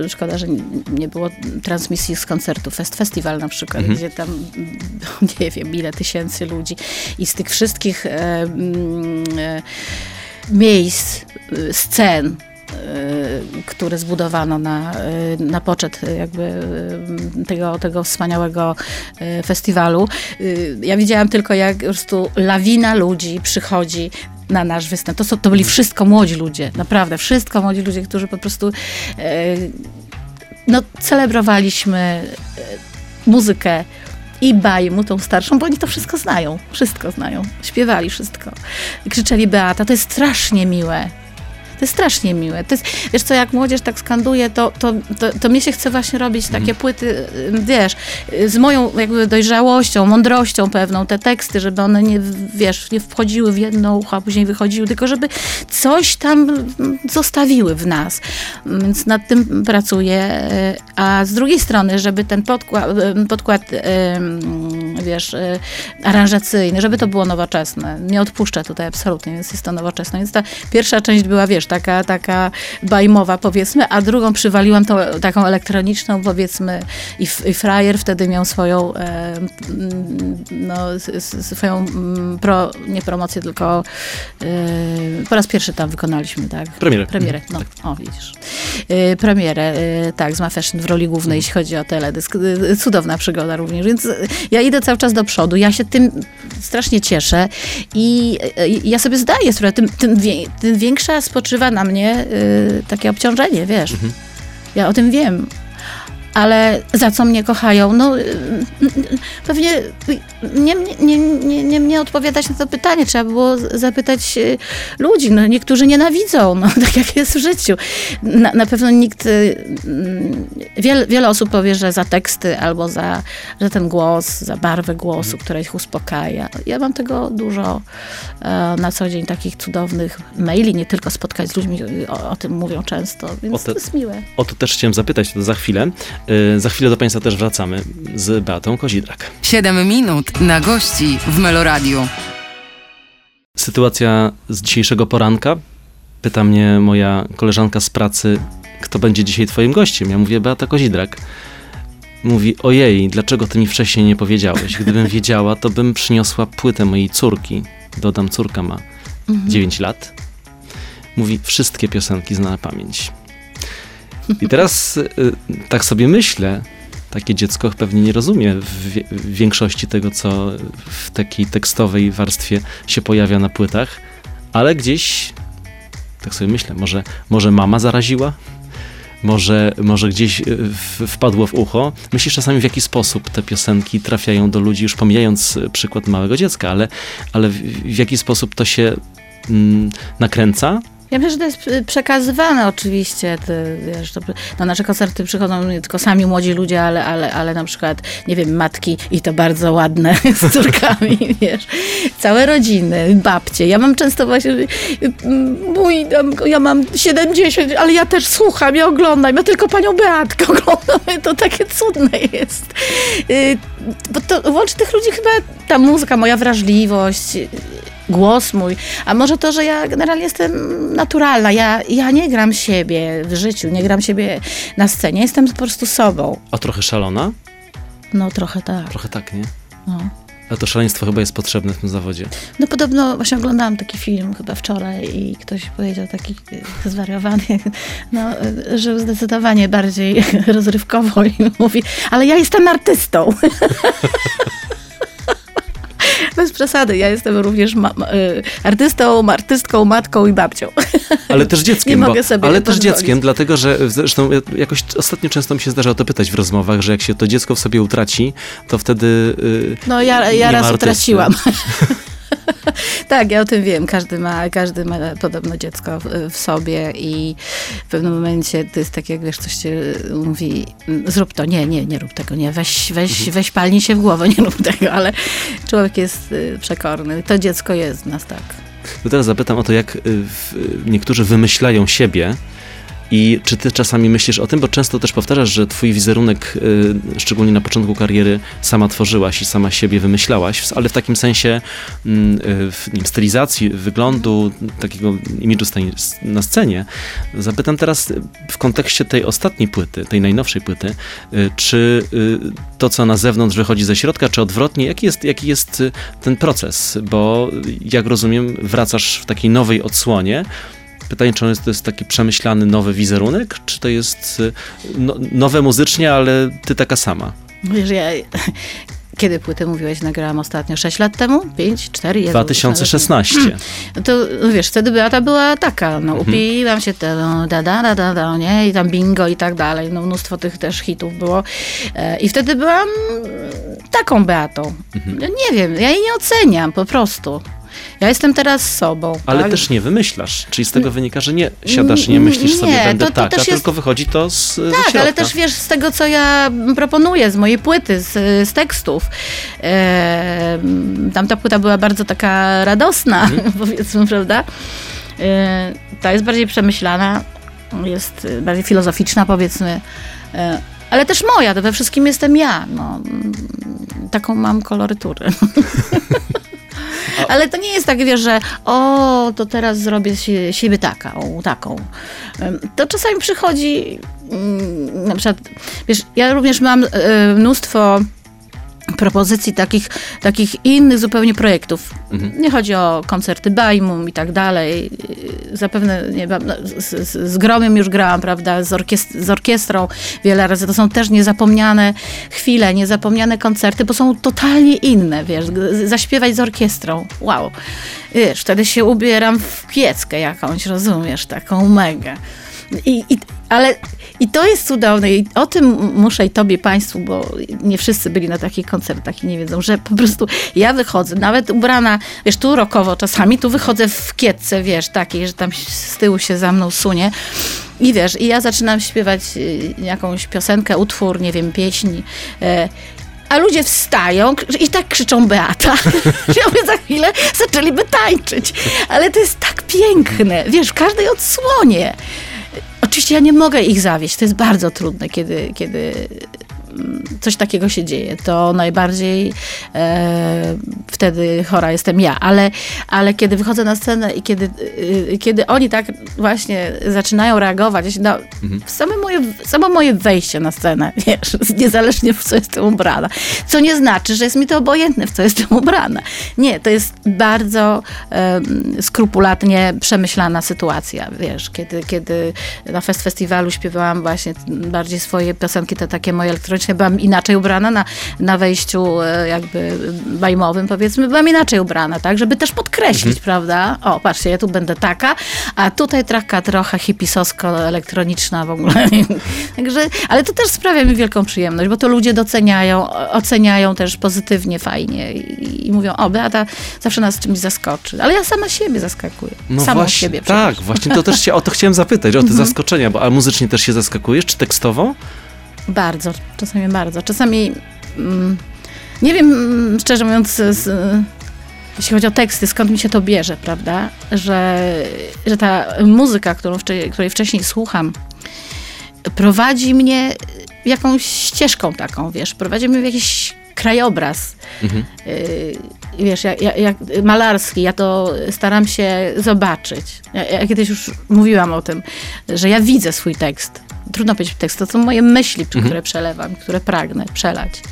szkoda, że nie było transmisji z koncertu Fest Festival na przykład, Mhm. gdzie tam, nie wiem, ile tysięcy ludzi i z tych wszystkich e, e, miejsc, e, scen, e, które zbudowano na, e, na poczet jakby e, tego, tego wspaniałego festiwalu. Ja widziałam tylko, jak po prostu lawina ludzi przychodzi na nasz występ. To, są, to byli wszystko młodzi ludzie, naprawdę, wszystko młodzi ludzie, którzy po prostu no, celebrowaliśmy muzykę i Bajmu, tą starszą, bo oni to wszystko znają, wszystko znają, śpiewali wszystko, krzyczeli Beata, to jest strasznie miłe. To jest strasznie miłe. To jest, wiesz co, jak młodzież tak skanduje, to, to, to, to mnie się chce właśnie robić takie płyty, y, wiesz, z moją jakby dojrzałością, mądrością pewną, te teksty, żeby one nie, wiesz, nie wchodziły w jedno ucho, a później wychodziły, tylko żeby coś tam zostawiły w nas. Więc nad tym pracuję. y, A z drugiej strony, żeby ten podkład, y, podkład y, mm, wiesz, aranżacyjny, żeby to było nowoczesne. Nie odpuszczę tutaj absolutnie, więc jest to nowoczesne. Więc ta pierwsza część była, wiesz, taka, taka bajmowa powiedzmy, a drugą przywaliłam tą taką elektroniczną powiedzmy i, i frajer wtedy miał swoją e, mm, no, swoją mm, pro, nie promocję, tylko e, po raz pierwszy tam wykonaliśmy, tak? Premierę. Premierę, no, o widzisz. E, premierę, e, tak, z Ma Fashion w roli głównej, jeśli chodzi o teledysk. E, Cudowna przygoda również, więc ja idę cały czas do przodu, ja się tym strasznie cieszę i e, ja sobie zdaję sprawę, tym, tym, wie, tym większa spoczywa na mnie e, takie obciążenie, wiesz. Ja o tym wiem. Ale za co mnie kochają? No, y, y, pewnie nie, nie, nie, nie mnie odpowiadać na to pytanie. Trzeba było zapytać y, ludzi. No, niektórzy nienawidzą, no, tak jak jest w życiu. Na, na pewno nikt, mm, wiele, wiele osób powie, że za teksty albo za, za ten głos, za barwę głosu, Mhm. która ich uspokaja. Ja mam tego dużo e, na co dzień, takich cudownych maili, nie tylko spotkać z ludźmi, o, o tym mówią często, więc O te- to jest miłe. O to też chciałem zapytać, to za chwilę. Y, Za chwilę do Państwa też wracamy z Beatą Kozidrak. 7 minut na gości w Meloradiu. Sytuacja z dzisiejszego poranka. Pyta mnie moja koleżanka z pracy, kto będzie dzisiaj twoim gościem. Ja mówię, Beata Kozidrak. Mówi, ojej, dlaczego ty mi wcześniej nie powiedziałeś? Gdybym wiedziała, to bym przyniosła płytę mojej córki. Dodam, córka ma 9 lat. Mówi, wszystkie piosenki zna na pamięć. I teraz y, tak sobie myślę, takie dziecko pewnie nie rozumie w, większości tego, co w takiej tekstowej warstwie się pojawia na płytach, ale gdzieś, tak sobie myślę, może, może mama zaraziła? Może, może gdzieś y, wpadło w ucho. Myślisz czasami, w jaki sposób te piosenki trafiają do ludzi, już pomijając y, przykład małego dziecka, ale, ale w, w jaki sposób to się mm, nakręca? Ja myślę, że to jest przekazywane oczywiście. Ty, wiesz, to, na nasze koncerty przychodzą nie tylko sami młodzi ludzie, ale, ale, ale na przykład, nie wiem, matki i to bardzo ładne z córkami, wiesz. Całe rodziny, babcie. Ja mam często właśnie, mój, ja mam 70, ale ja też słucham, ja oglądam, ja tylko panią Beatkę oglądam. To takie cudne jest. Y, Bo to łączy tych ludzi chyba ta muzyka, moja wrażliwość, głos mój, a może to, że ja generalnie jestem naturalna, ja, ja nie gram siebie w życiu, nie gram siebie na scenie, jestem po prostu sobą. A trochę szalona? No trochę tak. Trochę tak, nie? No. Ale to szaleństwo chyba jest potrzebne w tym zawodzie. No podobno właśnie oglądałam taki film chyba wczoraj i ktoś powiedział taki y, zwariowany, no, y, żył zdecydowanie bardziej rozrywkowo i mówi, ale ja jestem artystą. Bez przesady, ja jestem również ma- y, artystą, artystką, matką i babcią. Ale też dzieckiem. Nie bo, mogę sobie ale też dzieckiem, dlatego że zresztą ja- jakoś ostatnio często mi się zdarza o to pytać w rozmowach, że jak się to dziecko w sobie utraci, to wtedy. Yy, No ja, ja raz artysty. utraciłam. tak, ja o tym wiem. Każdy ma, każdy ma podobno dziecko w, w sobie i w pewnym momencie to jest tak, jak wiesz, coś cię mówi, "Mm, zrób to, nie, nie, nie rób tego, nie, weź, weź, weź palnij się w głowę, nie rób tego, ale człowiek jest y, przekorny. To dziecko jest w nas, tak. To teraz zapytam o to, jak y, w, niektórzy wymyślają siebie. I czy ty czasami myślisz o tym, bo często też powtarzasz, że twój wizerunek, y, szczególnie na początku kariery, sama tworzyłaś i sama siebie wymyślałaś, ale w takim sensie mm, y, w, stylizacji, wyglądu, takiego imidżu na scenie. Zapytam teraz w kontekście tej ostatniej płyty, tej najnowszej płyty, y, czy y, to, co na zewnątrz wychodzi ze środka, czy odwrotnie, jaki jest, jaki jest y, ten proces? Bo jak rozumiem, wracasz w takiej nowej odsłonie. Pytanie, czy jest, to jest taki przemyślany nowy wizerunek, czy to jest y, no, nowe muzycznie, ale ty taka sama? Wiesz, ja... Kiedy płytę mówiłeś, nagrałam ostatnio? 6 lat temu? 5? 4? Jezu, 2016. No to no wiesz, wtedy Beata była taka, no Mhm. upiłam się, te, no, da, da, da, da, da, nie? I tam bingo i tak dalej, no mnóstwo tych też hitów było. E, I wtedy byłam taką Beatą. Mhm. Nie wiem, ja jej nie oceniam, po prostu. Ja jestem teraz sobą. Ale tak? też nie wymyślasz. Czyli z tego wynika, że nie siadasz i nie myślisz sobie, Nie, będę to- to taka, też jest- tylko wychodzi to z, ze Tak, środka. ale też wiesz, z tego, co ja proponuję, z mojej płyty, z, z tekstów. E, tamta płyta była bardzo taka radosna, Mhm. powiedzmy, prawda? E, ta jest bardziej przemyślana, jest e, bardziej filozoficzna, powiedzmy. E, ale też moja, to we wszystkim jestem ja. No, Mm, taką mam koloryturę. Ale to nie jest tak, wiesz, że o, to teraz zrobię się, siebie taką, taką. To czasami przychodzi, mm, na przykład, wiesz, ja również mam e, mnóstwo propozycji takich, takich innych zupełnie projektów. Mhm. Nie chodzi o koncerty Bajmum i tak dalej. Zapewne nie no, z, z, Gromiem już grałam, prawda, z, orkiest- z orkiestrą wiele razy. To są też niezapomniane chwile, niezapomniane koncerty, bo są totalnie inne, wiesz, zaśpiewać z orkiestrą. Wow. Wiesz, wtedy się ubieram w pieckę jakąś, rozumiesz, taką mega. I, i, ale I to jest cudowne i o tym muszę i tobie, państwu, bo nie wszyscy byli na takich koncertach i nie wiedzą, że po prostu ja wychodzę, nawet ubrana, wiesz, tu rokowo czasami, tu wychodzę w kietce, wiesz, takiej, że tam z tyłu się za mną sunie. I wiesz, i ja zaczynam śpiewać y, jakąś piosenkę, utwór, nie wiem, pieśń. e, A ludzie wstają i tak krzyczą Beata, że ja mówię, za chwilę zaczęliby tańczyć. Ale to jest tak piękne, wiesz, w każdej odsłonie. Oczywiście ja nie mogę ich zawieść. To jest bardzo trudne, kiedy, kiedy coś takiego się dzieje. To najbardziej e, wtedy chora jestem ja. Ale, ale kiedy wychodzę na scenę i kiedy, y, kiedy oni tak właśnie zaczynają reagować, na same moje, samo moje wejście na scenę, wiesz, niezależnie w co jestem ubrana. Co nie znaczy, że jest mi to obojętne, w co jestem ubrana. Nie, to jest bardzo skrupulatnie przemyślana sytuacja, wiesz, kiedy, kiedy na fest festiwalu śpiewałam właśnie bardziej swoje piosenki, te takie moje elektroniczne, byłam inaczej ubrana na, na wejściu e, jakby bajmowym, powiedzmy, byłam inaczej ubrana, tak, żeby też podkreślić, prawda? O, patrzcie, ja tu będę taka, a tutaj taka trochę hipisowsko-elektroniczna w ogóle. Także, ale to też sprawia mi wielką przyjemność, bo to ludzie doceniają, oceniają też pozytywnie, fajnie i, i mówią, o, Beata zawsze nas czymś zaskoczy. Ale ja sama siebie zaskakuję. Samą No właśnie, siebie tak, właśnie to też cię, o to chciałem zapytać, o te zaskoczenia, bo a muzycznie też się zaskakujesz, czy tekstowo? Bardzo, czasami bardzo. Czasami mm, nie wiem, mm, szczerze mówiąc, z, jeśli chodzi o teksty, skąd mi się to bierze, prawda? Że, że ta muzyka, którą której wcześniej słucham, prowadzi mnie jakąś ścieżką taką, wiesz, prowadzi mnie w jakiś krajobraz. Mhm. Yy, wiesz, jak, jak, jak malarski, ja to staram się zobaczyć. Ja, ja kiedyś już mówiłam o tym, że ja widzę swój tekst. Trudno powiedzieć tekst, to są moje myśli, które przelewam, które pragnę przelać.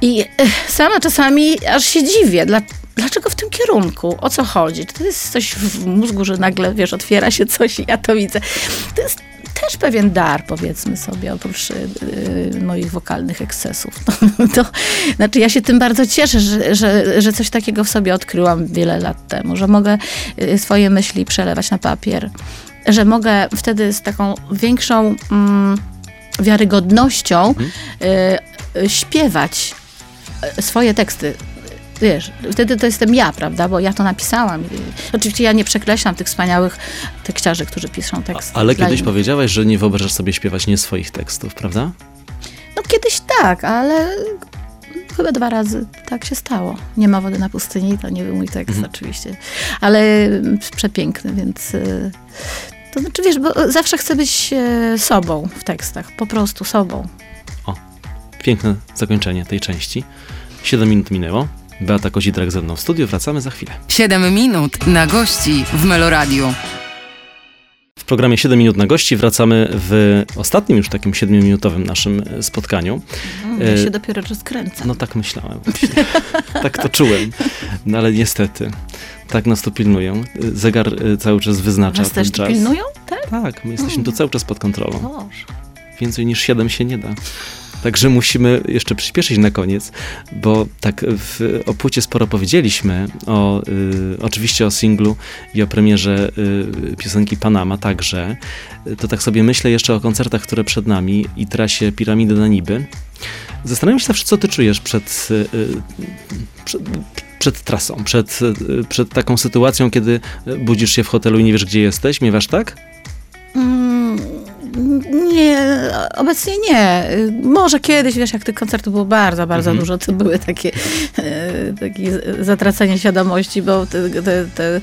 I eh, sama czasami aż się dziwię, dla, dlaczego w tym kierunku, o co chodzi? Czy to jest coś w mózgu, że nagle, wiesz, otwiera się coś i ja to widzę? To jest też pewien dar, powiedzmy sobie, oprócz y, y, moich wokalnych ekscesów. To, znaczy ja się tym bardzo cieszę, że, że, że coś takiego w sobie odkryłam wiele lat temu, że mogę y, swoje myśli przelewać na papier, że mogę wtedy z taką większą mm, wiarygodnością y, y, śpiewać y, swoje teksty. Wiesz, wtedy to jestem ja, prawda? Bo ja to napisałam. Oczywiście ja nie przekreślam tych wspaniałych tekściarzy, którzy piszą teksty. Ale kiedyś innych. powiedziałaś, że nie wyobrażasz sobie śpiewać nie swoich tekstów, prawda? No kiedyś tak, ale chyba dwa razy tak się stało. Nie ma wody na pustyni, to nie był mój tekst oczywiście, ale przepiękny, więc... To znaczy, wiesz, bo zawsze chcę być e, sobą w tekstach, po prostu sobą. Piękne zakończenie tej części. 7 minut minęło. Beata Kozidrak ze mną w studiu. Wracamy za chwilę. 7 minut na gości w Meloradiu. W programie 7 minut na gości wracamy w ostatnim już takim 7-minutowym naszym e, spotkaniu. Ja E, się dopiero rozkręcam. No tak myślałem tak to czułem. No ale niestety, tak nas tu pilnują. Zegar e, cały czas wyznacza Was ten też czas. pilnują? Tak? Tak, my jesteśmy tu cały czas pod kontrolą. Boże. Więcej niż 7 się nie da. Także musimy jeszcze przyspieszyć na koniec, bo tak w, o płycie sporo powiedzieliśmy, o, y, oczywiście o singlu i o premierze y, piosenki Panama także. To tak sobie myślę jeszcze o koncertach, które przed nami i trasie Piramidy na Niby. Zastanawiam się zawsze, co ty czujesz przed, y, y, przed, przed trasą, przed, y, przed taką sytuacją, kiedy budzisz się w hotelu i nie wiesz, gdzie jesteś. Miewasz tak? Nie, obecnie nie. Może kiedyś, wiesz, jak tych koncertów było bardzo, bardzo Mhm. dużo, to były takie, e, takie zatracenie świadomości, bo te, te, te,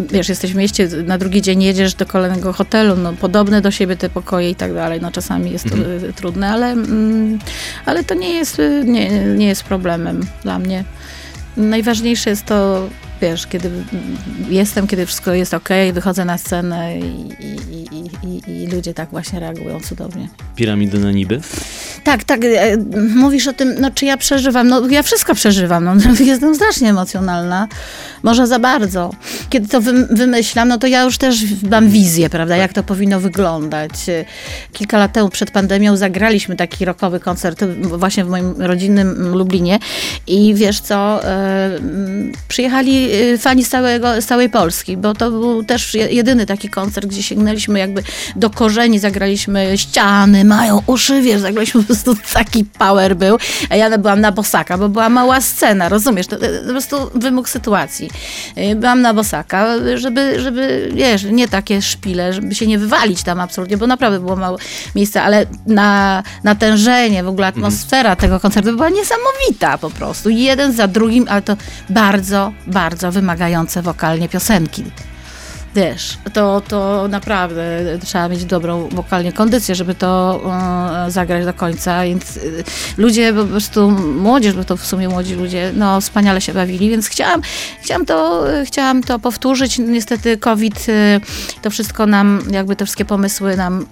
wiesz, jesteś w mieście, na drugi dzień jedziesz do kolejnego hotelu, no podobne do siebie te pokoje i tak dalej, no czasami jest to Mhm. e, trudne, ale, mm, ale to nie jest, e, nie, nie jest problemem dla mnie. Najważniejsze jest to, wiesz, kiedy jestem, kiedy wszystko jest ok, wychodzę na scenę i, i, i, i, ludzie tak właśnie reagują cudownie. Piramidy na Niby? Tak, tak, e, mówisz o tym, no czy ja przeżywam, no ja wszystko przeżywam, no jestem strasznie emocjonalna, może za bardzo. Kiedy to wym- wymyślam, no to ja już też mam wizję, prawda, jak to powinno wyglądać. E, Kilka lat temu przed pandemią zagraliśmy taki rockowy koncert właśnie w moim rodzinnym Lublinie i wiesz co, e, przyjechali y, fani z, całego, z całej Polski, bo to był też jedyny taki koncert, gdzie sięgnęliśmy jakby do korzeni, zagraliśmy ściany, mają uszy, wiesz, zagraliśmy po prostu taki power był, a ja byłam na bosaka, bo była mała scena, rozumiesz, to, po prostu wymóg sytuacji. Y, byłam na bosaka, żeby, żeby, wiesz, nie takie szpile, żeby się nie wywalić tam absolutnie, bo naprawdę było mało miejsca, ale na natężenie, w ogóle atmosfera tego koncertu była niesamowita po prostu. Jeden za drugim, ale to bardzo, bardzo wymagające wokalnie piosenki. Wiesz, to, to naprawdę trzeba mieć dobrą wokalnie kondycję, żeby to e, zagrać do końca, więc y, ludzie po prostu, młodzież, bo to w sumie młodzi ludzie, no wspaniale się bawili, więc chciałam, chciałam, to, chciałam to powtórzyć. Niestety COVID y, to wszystko nam, jakby te wszystkie pomysły nam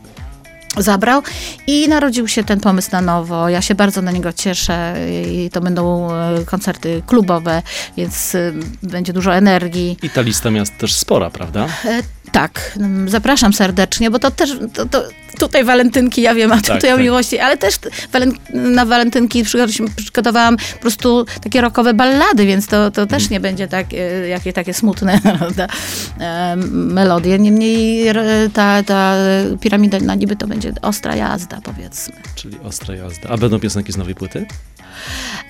zabrał i narodził się ten pomysł na nowo. Ja się bardzo na niego cieszę i to będą e, koncerty klubowe, więc e, będzie dużo energii. I ta lista miast też spora, prawda? E, tak, zapraszam serdecznie, bo to też, to, to tutaj walentynki, ja wiem, a tutaj tak, o tak. miłości, ale też na walentynki przygotowałam po prostu takie rokowe ballady, więc to, to też nie będzie tak, jakie takie smutne melodie. Niemniej ta, ta piramida na niby to będzie ostra jazda, powiedzmy. Czyli ostra jazda. A będą piosenki z nowej płyty?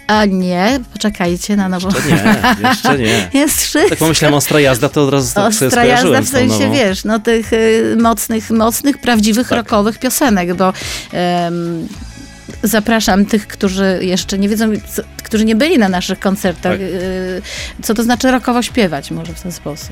A nie, poczekajcie na nową. Jeszcze nie, jeszcze nie. Jest wszystko. Tak pomyślałem ostra jazda, to od razu tak ostra jazda w sensie, wiesz, no tych y, mocnych, mocnych, prawdziwych, tak. rockowych piosenek, bo zapraszam tych, którzy jeszcze nie wiedzą, co, którzy nie byli na naszych koncertach, tak. Y, co to znaczy rokowo śpiewać może w ten sposób.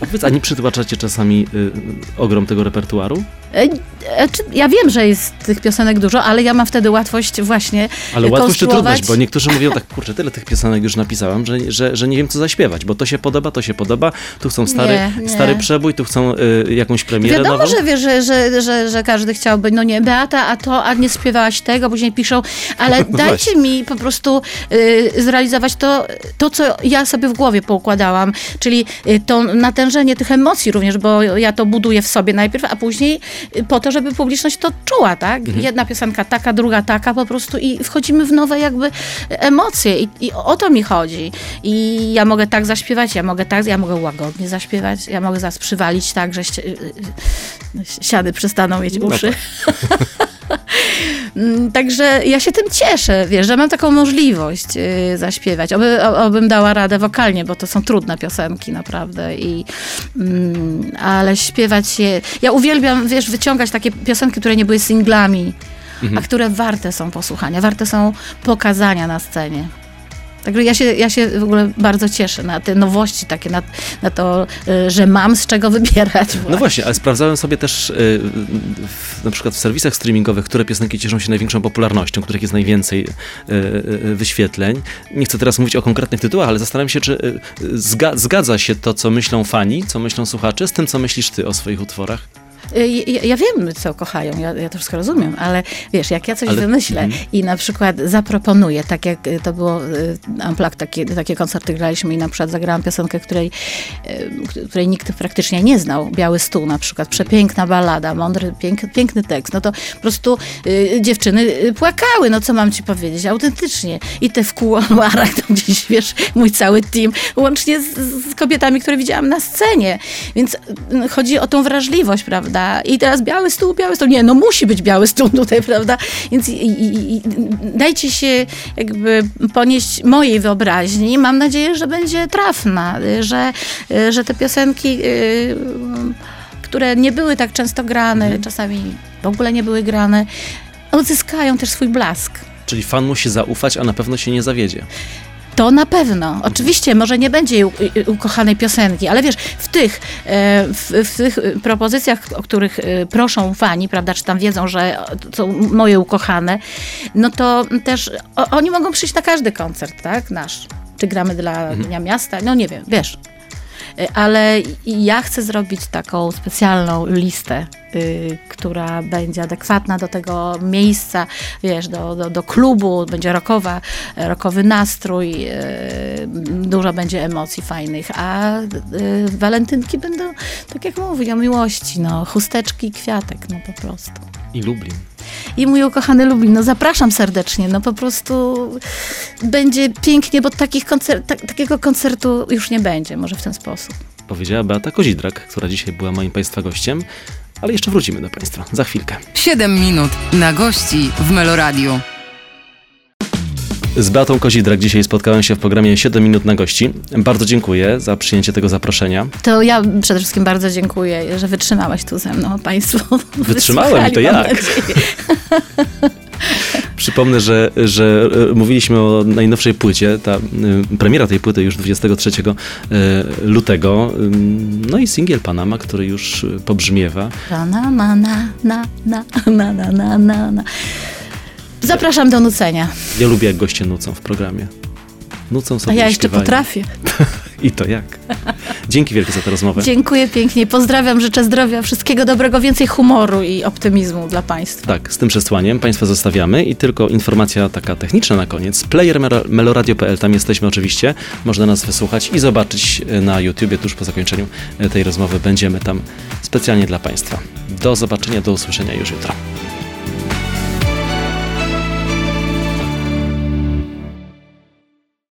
A powiedz, a nie przytłaczacie czasami y, ogrom tego repertuaru? E, e, ja wiem, że jest tych piosenek dużo, ale ja mam wtedy łatwość właśnie Ale łatwość czy trudność, bo niektórzy mówią tak, kurczę, tyle tych piosenek już napisałam, że, że, że nie wiem, co zaśpiewać, bo to się podoba, to się podoba, tu chcą stary, nie, nie. stary przebój, tu chcą y, jakąś premierę Wiadomo, nową. że, wiesz, że, że, że, że każdy chciałby, no nie, Beata, a to, a nie śpiewałaś tego, później piszą, ale dajcie mi po prostu y, zrealizować to, to, co ja sobie w głowie poukładałam, czyli y, to natężenie tych emocji również, bo ja to buduję w sobie najpierw, a później y, po to, żeby publiczność to czuła, tak? Mhm. Jedna piosenka taka, druga taka po prostu i wchodzimy w nowe jakby emocje i, i o to mi chodzi. I ja mogę tak zaśpiewać, ja mogę tak, ja mogę łagodnie zaśpiewać, ja mogę zaraz przywalić tak, że siady przestaną mieć no uszy. No tak. Mm, także ja się tym cieszę, wiesz, że mam taką możliwość yy, zaśpiewać. Oby, obym dała radę wokalnie, bo to są trudne piosenki naprawdę. I, mm, ale śpiewać je... Ja uwielbiam, wiesz, wyciągać takie piosenki, które nie były singlami, mhm. a które warte są posłuchania, warte są pokazania na scenie. Także ja się, ja się w ogóle bardzo cieszę na te nowości takie, na, na to, y, że mam z czego wybierać. Właśnie. No właśnie, ale sprawdzałem sobie też y, w, na przykład w serwisach streamingowych, które piosenki cieszą się największą popularnością, których jest najwięcej y, wyświetleń. Nie chcę teraz mówić o konkretnych tytułach, ale zastanawiam się, czy zgadza się to, co myślą fani, co myślą słuchacze, z tym, co myślisz ty o swoich utworach? Y, ja, ja, wiem, co kochają, ja, ja to wszystko rozumiem, ale wiesz, jak ja coś ale... wymyślę mm. i na przykład zaproponuję, tak jak to było Amplak, y, takie, takie koncerty graliśmy i na przykład zagrałam piosenkę, której, y, której nikt praktycznie nie znał, Biały Stół na przykład, przepiękna balada, mądry, pięk, piękny tekst, no to po prostu y, dziewczyny płakały, no co mam ci powiedzieć, autentycznie. I te w kuluarach tam gdzieś, wiesz, mój cały team, łącznie z, z kobietami, które widziałam na scenie. Więc chodzi o tą wrażliwość, prawda? Prawda? I teraz biały stół, biały stół. Nie, no musi być biały stół tutaj, prawda? Więc i, i, i dajcie się jakby ponieść mojej wyobraźni. Mam nadzieję, że będzie trafna, że, że te piosenki, y, które nie były tak często grane, mhm. czasami w ogóle nie były grane, odzyskają też swój blask. Czyli fan musi zaufać, a na pewno się nie zawiedzie. To na pewno. Oczywiście, może nie będzie ukochanej piosenki, ale wiesz, w tych, e, w, w, tych propozycjach, o których e, proszą fani, prawda, czy tam wiedzą, że są moje ukochane, no to też oni mogą przyjść na każdy koncert, tak, nasz. Czy gramy dla mhm. Dnia Miasta, no nie wiem, wiesz. E, ale ja chcę zrobić taką specjalną listę, y, która będzie adekwatna do tego miejsca, wiesz, do, do, do klubu, będzie rokowa, rokowy nastrój, y, dużo będzie emocji fajnych, a y, walentynki będą, tak jak mówię, o miłości, no, chusteczki i kwiatek, no po prostu. I Lublin. I mój ukochany Lublin. No zapraszam serdecznie, no po prostu będzie pięknie, bo takich koncer ta takiego koncertu już nie będzie, może w ten sposób. Powiedziała Beata Kozidrak, która dzisiaj była moim Państwa gościem, ale jeszcze wrócimy do Państwa za chwilkę. 7 minut na gości w Meloradiu. Z Beatą Kozidrak dzisiaj spotkałem się w programie 7 minut na gości. Bardzo dziękuję za przyjęcie tego zaproszenia. To ja przede wszystkim bardzo dziękuję, że wytrzymałeś tu ze mną, Państwo. Wytrzymałem, to jak? Przypomnę, że, że e, mówiliśmy o najnowszej płycie. Ta, e, premiera tej płyty już 23 e, lutego. No i singiel Panama, który już pobrzmiewa. Panama, na, na, na, na, na, na, na. na. Zapraszam do nucenia. Ja lubię, jak goście nucą w programie. Nucą A sobie ja i jeszcze śpiewają. potrafię. I to jak. Dzięki wielkie za tę rozmowę. Dziękuję pięknie. Pozdrawiam, życzę zdrowia, wszystkiego dobrego, więcej humoru i optymizmu dla Państwa. Tak, z tym przesłaniem Państwa zostawiamy i tylko informacja taka techniczna na koniec. Player melo- meloradio.pl, tam jesteśmy oczywiście, można nas wysłuchać i zobaczyć e, na YouTubie tuż po zakończeniu e, tej rozmowy. Będziemy tam specjalnie dla Państwa. Do zobaczenia, do usłyszenia już jutro.